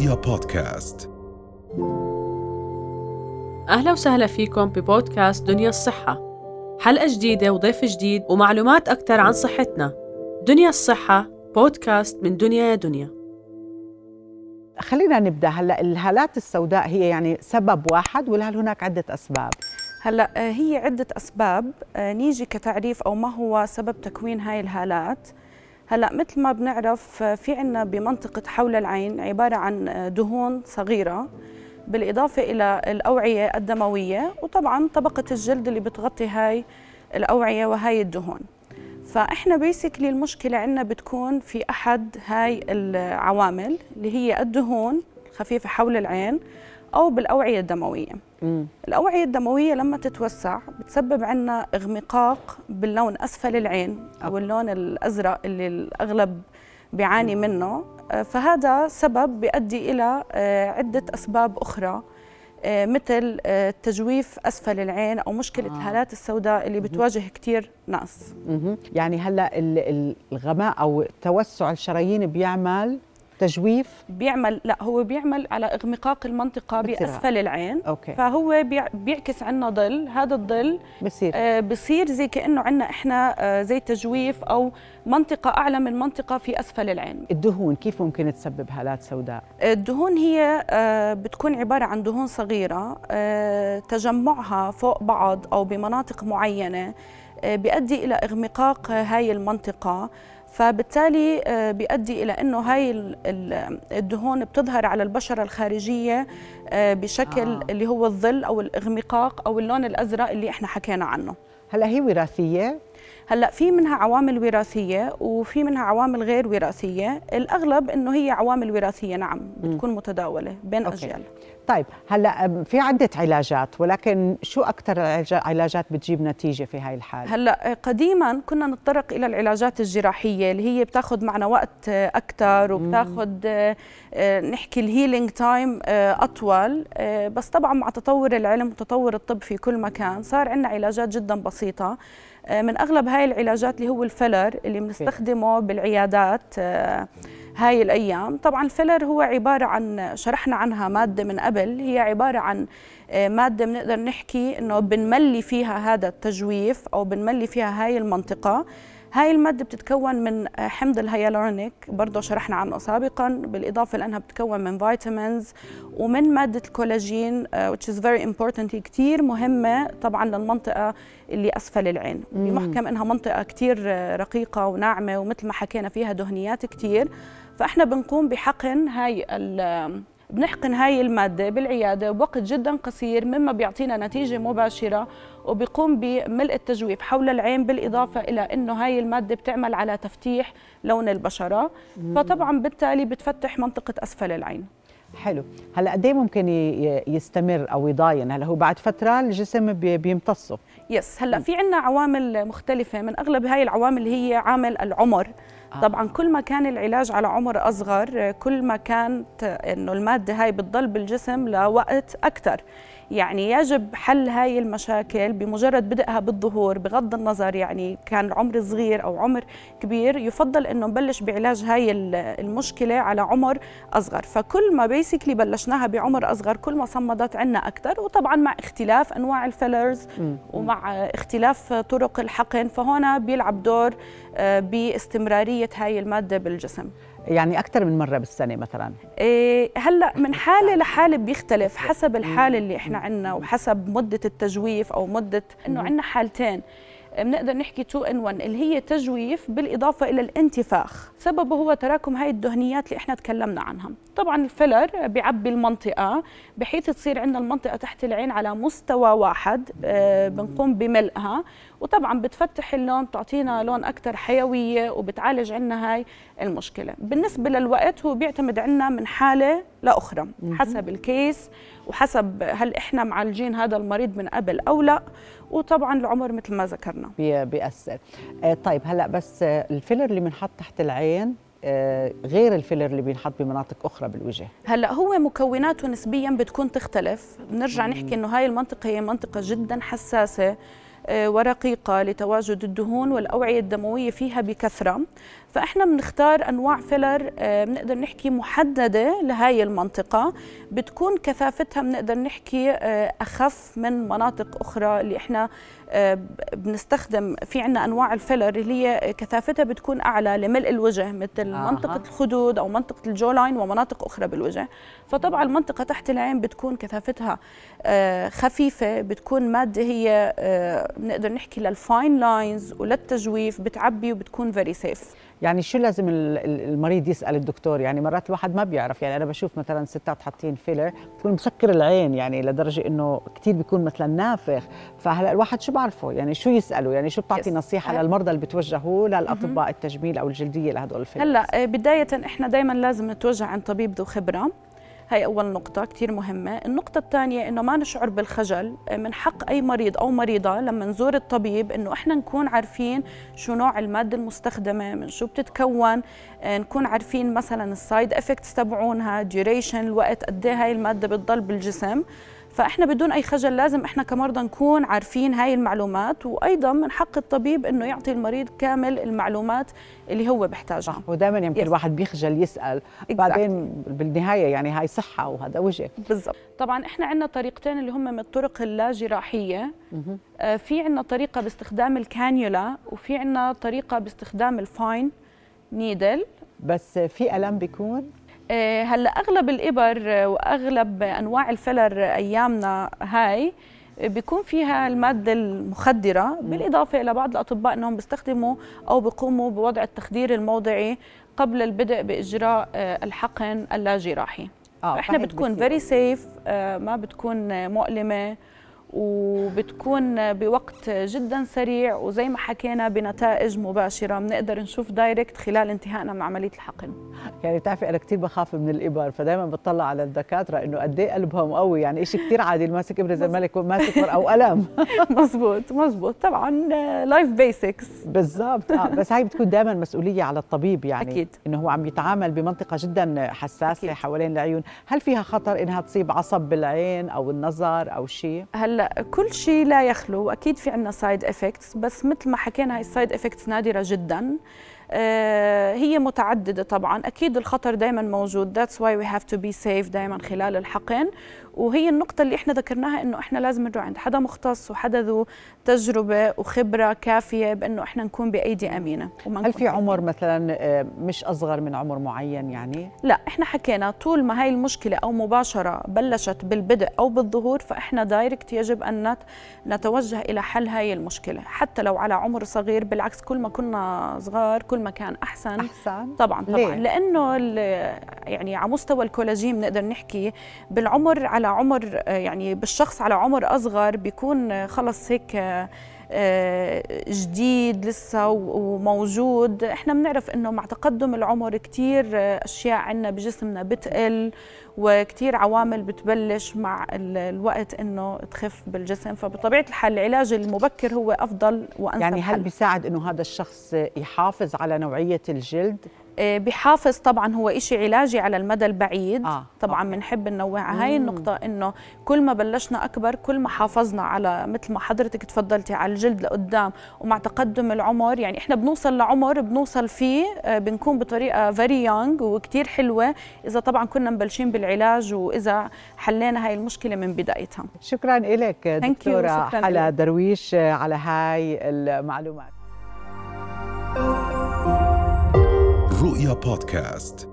رؤيا بودكاست. أهلا وسهلا فيكم ببودكاست دنيا الصحة. حلقة جديدة وضيف جديد ومعلومات أكثر عن صحتنا. دنيا الصحة بودكاست من دنيا يا دنيا. خلينا نبدأ. هلا الهالات السوداء هي يعني سبب واحد ولا هل هناك عدة أسباب. هلا آه، هي عدة أسباب. آه، نيجي كتعريف أو ما هو سبب تكوين هاي الهالات. هلا مثل ما بنعرف في عنا بمنطقة حول العين عبارة عن دهون صغيرة بالإضافة إلى الأوعية الدموية وطبعا طبقة الجلد اللي بتغطي هاي الأوعية وهاي الدهون. فإحنا بيسكلي المشكلة عندنا بتكون في أحد هاي العوامل اللي هي الدهون خفيفة حول العين أو بالأوعية الدموية. مم. الأوعية الدموية لما تتوسع بتسبب عنا اغمقاق باللون أسفل العين أو اللون الأزرق اللي الأغلب بيعاني منه. آه، فهذا سبب بيؤدي إلى آه، عدة أسباب أخرى. آه، مثل تجويف أسفل العين أو مشكلة آه. الهالات السوداء اللي بتواجه كثير ناس. يعني هلأ الغماء أو توسع الشرايين بيعمل تجويف؟ بيعمل لا هو بيعمل على اغمقاق المنطقة بأسفل العين. أوكي. فهو بيعكس عنا ظل. هذا الظل بصير. آه بصير زي كأنه عندنا إحنا آه زي تجويف أو منطقة أعلى من منطقة في أسفل العين. الدهون كيف ممكن تسبب هالات سوداء؟ الدهون هي آه بتكون عبارة عن دهون صغيرة آه تجمعها فوق بعض أو بمناطق معينة آه بيؤدي إلى اغمقاق هاي المنطقة. فبالتالي آه، بيؤدي إلى إنه هاي الدهون بتظهر على البشرة الخارجية آه، بشكل آه. اللي هو الظل أو الإغمقاق أو اللون الأزرق اللي إحنا حكينا عنه. هلأ هي وراثية؟ هلأ في منها عوامل وراثية وفي منها عوامل غير وراثية. الأغلب إنه هي عوامل وراثية نعم بتكون متداولة بين okay. اجيال طيب هلا في عدة علاجات ولكن شو أكثر علاجات بتجيب نتيجة في هاي الحالة؟ هلا قديما كنا نتطرق إلى العلاجات الجراحية اللي هي بتاخذ معنا وقت أكثر وبتاخذ آه، نحكي ال healing time آه، أطول. آه، بس طبعا مع تطور العلم وتطور الطب في كل مكان صار عندنا علاجات جدا بسيطة. من أغلب هاي العلاجات اللي هو ال filler اللي بنستخدمه بالعيادات هاي الأيام. طبعا ال filler هو عبارة عن شرحنا عنها مادة من قبل هي عبارة عن آه، مادة بنقدر نحكي إنه بنملي فيها هذا التجويف أو بنملي فيها هاي المنطقة. هاي المادة بتتكون من آه، حمض الهيالورونيك برضه شرحنا عنه سابقا بالإضافة لأنها بتتكون من vitamins ومن مادة الكولاجين uh, which is very important كتير مهمة طبعا للمنطقة اللي أسفل العين. بمحكم إنها منطقة كتير رقيقة وناعمة ومثل ما حكينا فيها دهنيات كتير. فإحنا بنقوم بحقن هاي بنحقن هاي المادة بالعيادة بوقت جدا قصير مما بيعطينا نتيجة مباشرة وبيقوم بملء التجويف حول العين بالإضافة إلى أنه هاي المادة بتعمل على تفتيح لون البشرة. فطبعا بالتالي بتفتح منطقة أسفل العين. حلو. هلا قد إيه ممكن يستمر أو يضاين؟ هلا هو بعد فترة الجسم بيمتصه. يس هلا في عندنا عوامل مختلفة. من أغلب هاي العوامل هي عامل العمر. آه. طبعا كل ما كان العلاج على عمر أصغر كل ما كانت إنه المادة هاي بتضل بالجسم لوقت أكثر يعني يجب حل هاي المشاكل بمجرد بدءها بالظهور بغض النظر يعني كان العمر صغير أو عمر كبير يفضل إنه نبلش بعلاج هاي المشكلة على عمر أصغر. فكل ما بيسكلي بلشناها بعمر أصغر كل ما صمدت عنا أكثر وطبعا مع اختلاف أنواع الفيلرز ومع اختلاف طرق الحقن فهنا بيلعب دور آه، باستمرارية هاي المادة بالجسم. يعني أكثر من مرة بالسنة مثلا؟ إيه هلأ من حالة لحالة بيختلف حسب الحالة اللي إحنا عندنا وحسب مدة التجويف أو مدة إنه عندنا حالتين. بنقدر نحكي 2 ان 1 اللي هي تجويف بالإضافة إلى الانتفاخ. سببه هو تراكم هاي الدهنيات اللي إحنا تكلمنا عنها طبعا الفيلر بيعبي المنطقة بحيث تصير عندنا المنطقة تحت العين على مستوى واحد آه، بنقوم بملئها. وطبعا بتفتح اللون بتعطينا لون أكثر حيوية وبتعالج عنا هاي المشكلة. بالنسبة للوقت هو بيعتمد عنا من حالة لاخرى حسب الكيس وحسب هل إحنا معالجين هذا المريض من قبل أو لا وطبعا العمر مثل ما ذكرنا. بيأثر. آه، طيب هلأ بس الفيلر اللي بنحط تحت العين آه، غير ال filler اللي بينحط بمناطق أخرى بالوجه. هلأ هو مكوناته نسبيا بتكون تختلف. بنرجع نحكي إنه هاي المنطقة هي منطقة جدا حساسة آه، ورقيقة لتواجد الدهون والأوعية الدموية فيها بكثرة. فإحنا بنختار أنواع filler آه، بنقدر نحكي محددة لهي المنطقة. بتكون كثافتها بنقدر نحكي آه، أخف من مناطق أخرى اللي إحنا آه، بنستخدم. في عنا أنواع ال filler اللي هي كثافتها بتكون أعلى لملء الوجه مثل آه. منطقة الخدود أو منطقة ال jawline ومناطق أخرى بالوجه. فطبعا المنطقة تحت العين بتكون كثافتها خفيفة بتكون مادة هي بنقدر نحكي لل fine lines وللتجويف بتعبي وبتكون very safe يعني شو لازم المريض يسأل الدكتور؟ يعني مرات الواحد ما بيعرف. يعني أنا بشوف مثلا ستات حاطين filler بتكون مسكر العين يعني لدرجة إنه كثير بيكون مثلا نافخ. فهلأ الواحد شو بعرفه؟ يعني شو يسأله؟ يعني شو بتعطي نصيحة للمرضى اللي بتوجهوا للأطباء التجميل أو الجلدية لهدول ال filler هلأ بداية إحنا دائما لازم نتوجه عند طبيب ذو خبرة. هي أول نقطة كتير مهمة. النقطة الثانية إنه ما نشعر بالخجل من حق أي مريض أو مريضة لما نزور الطبيب إنه إحنا نكون عارفين شو نوع المادة المستخدمة من شو بتتكون نكون عارفين مثلا ال side effects تبعونها duration الوقت قد إيه هاي المادة بتضل بالجسم. فإحنا بدون أي خجل لازم إحنا كمرضى نكون عارفين هاي المعلومات وأيضا من حق الطبيب إنه يعطي المريض كامل المعلومات اللي هو بحتاجها ودائما يمكن الواحد بيخجل يسأل. Exactly. بعدين بالنهاية يعني هاي صحة وهذا وجه. بالضبط. طبعا إحنا عندنا طريقتين اللي هم من الطرق اللاجراحيه آه في عندنا طريقة باستخدام الكانيولا وفي عندنا طريقة باستخدام ال fine needle. بس في ألم بيكون؟ هلا أغلب الإبر وأغلب أنواع ال filler أيامنا هاي بيكون فيها المادة المخدرة بالإضافة إلى بعض الأطباء أنهم بيستخدموا أو بيقوموا بوضع التخدير الموضعي قبل البدء بإجراء آه، الحقن اللاجراحي آه فإحنا بتكون very safe ما بتكون مؤلمة. وبتكون بوقت جدا سريع وزي ما حكينا بنتائج مباشرة بنقدر نشوف direct خلال انتهائنا من عمليه الحقن. يعني بتعرفي أنا كثير بخاف من الإبر فدائما بطلع على الدكاترة إنه قد إيه قلبهم قوي يعني شيء كثير عادي ماسك إبرة زي الملك وماسك أو قلم مزبوط مزبوط طبعا life basics بالضبط. آه بس هاي بتكون دائما مسؤولية على الطبيب يعني أكيد. إنه هو عم يتعامل بمنطقة جدا حساسة أكيد. حوالين العيون. هل فيها خطر إنها تصيب عصب بالعين أو النظر أو شيء هلا كل شيء لا يخلو وأكيد في عندنا side effects بس مثل ما حكينا هاي ال side effects نادرة جدا. آه، هي متعددة طبعا. أكيد الخطر دائما موجود. That's why we have to be safe دائما خلال الحقن. وهي النقطة اللي إحنا ذكرناها إنه إحنا لازم نروح عند حدا مختص وحدا ذو تجربة وخبرة كافية بإنه إحنا نكون بأيدي أمينة هل في عمر مثلا آه، مش أصغر من عمر معين يعني؟ لا إحنا حكينا طول ما هاي المشكلة أو مباشرة بلشت بالبدء أو بالظهور فإحنا direct يجب أن نتوجه إلى حل هاي المشكلة. حتى لو على عمر صغير بالعكس كل ما كنا صغار كل ما كان أحسن. أحسن؟ طبعا طبعا. ليه؟ لأنه يعني على مستوى الكولاجين بنقدر نحكي بالعمر على عمر يعني بالشخص على عمر أصغر بيكون خلص هيك آه، جديد لسه وموجود. إحنا بنعرف إنه مع تقدم العمر كثير أشياء عندنا بجسمنا بتقل وكثير عوامل بتبلش مع الوقت إنه تخف بالجسم. فبطبيعة الحال العلاج المبكر هو أفضل وأنسب يعني هل بيساعد إنه هذا الشخص يحافظ على نوعية الجلد؟ آه، بحافظ طبعا هو إشي علاجي على المدى البعيد. آه. طبعا بنحب ننوعها هاي النقطة إنه كل ما بلشنا أكبر كل ما حافظنا على مثل ما حضرتك تفضلتي على الجلد لقدام ومع تقدم العمر. يعني إحنا بنوصل لعمر بنوصل فيه آه، بنكون بطريقة فيري يونغ وكتير حلوة. إذا طبعا كنا مبلشين بالعلاج وإذا حلينا هاي المشكلة من بدايتها. شكرا لك دكتورة حلا درويش على هاي المعلومات. رؤيا بودكاست